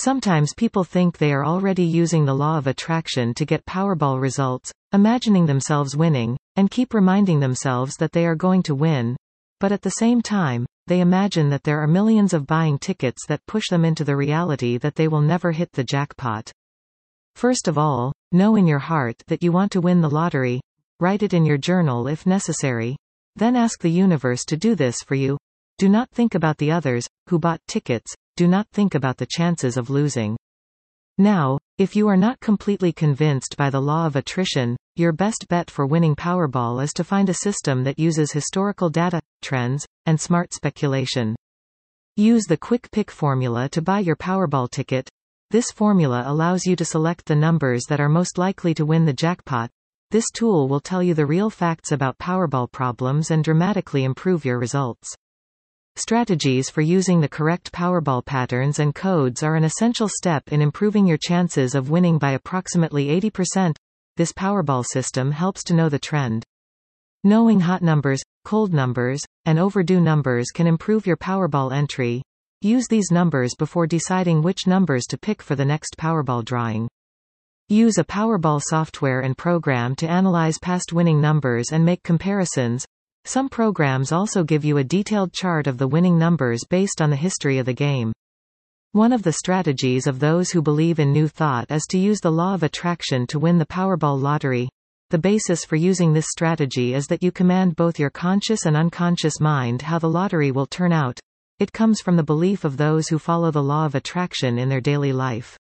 Sometimes people think they are already using the law of attraction to get Powerball results, imagining themselves winning, and keep reminding themselves that they are going to win. But at the same time, they imagine that there are millions of buying tickets that push them into the reality that they will never hit the jackpot. First of all, know in your heart that you want to win the lottery. Write it in your journal if necessary. Then ask the universe to do this for you. Do not think about the others, who bought tickets, do not think about the chances of losing. Now, if you are not completely convinced by the law of attraction, your best bet for winning Powerball is to find a system that uses historical data, trends, and smart speculation. Use the Quick Pick formula to buy your Powerball ticket. This formula allows you to select the numbers that are most likely to win the jackpot. This tool will tell you the real facts about Powerball problems and dramatically improve your results. Strategies for using the correct Powerball patterns and codes are an essential step in improving your chances of winning by approximately 80%. This Powerball system helps to know the trend. Knowing hot numbers, cold numbers, and overdue numbers can improve your Powerball entry. Use these numbers before deciding which numbers to pick for the next Powerball drawing. Use a Powerball software and program to analyze past winning numbers and make comparisons, some programs also give you a detailed chart of the winning numbers based on the history of the game. One of the strategies of those who believe in New Thought is to use the law of attraction to win the Powerball lottery. The basis for using this strategy is that you command both your conscious and unconscious mind how the lottery will turn out. It comes from the belief of those who follow the law of attraction in their daily life.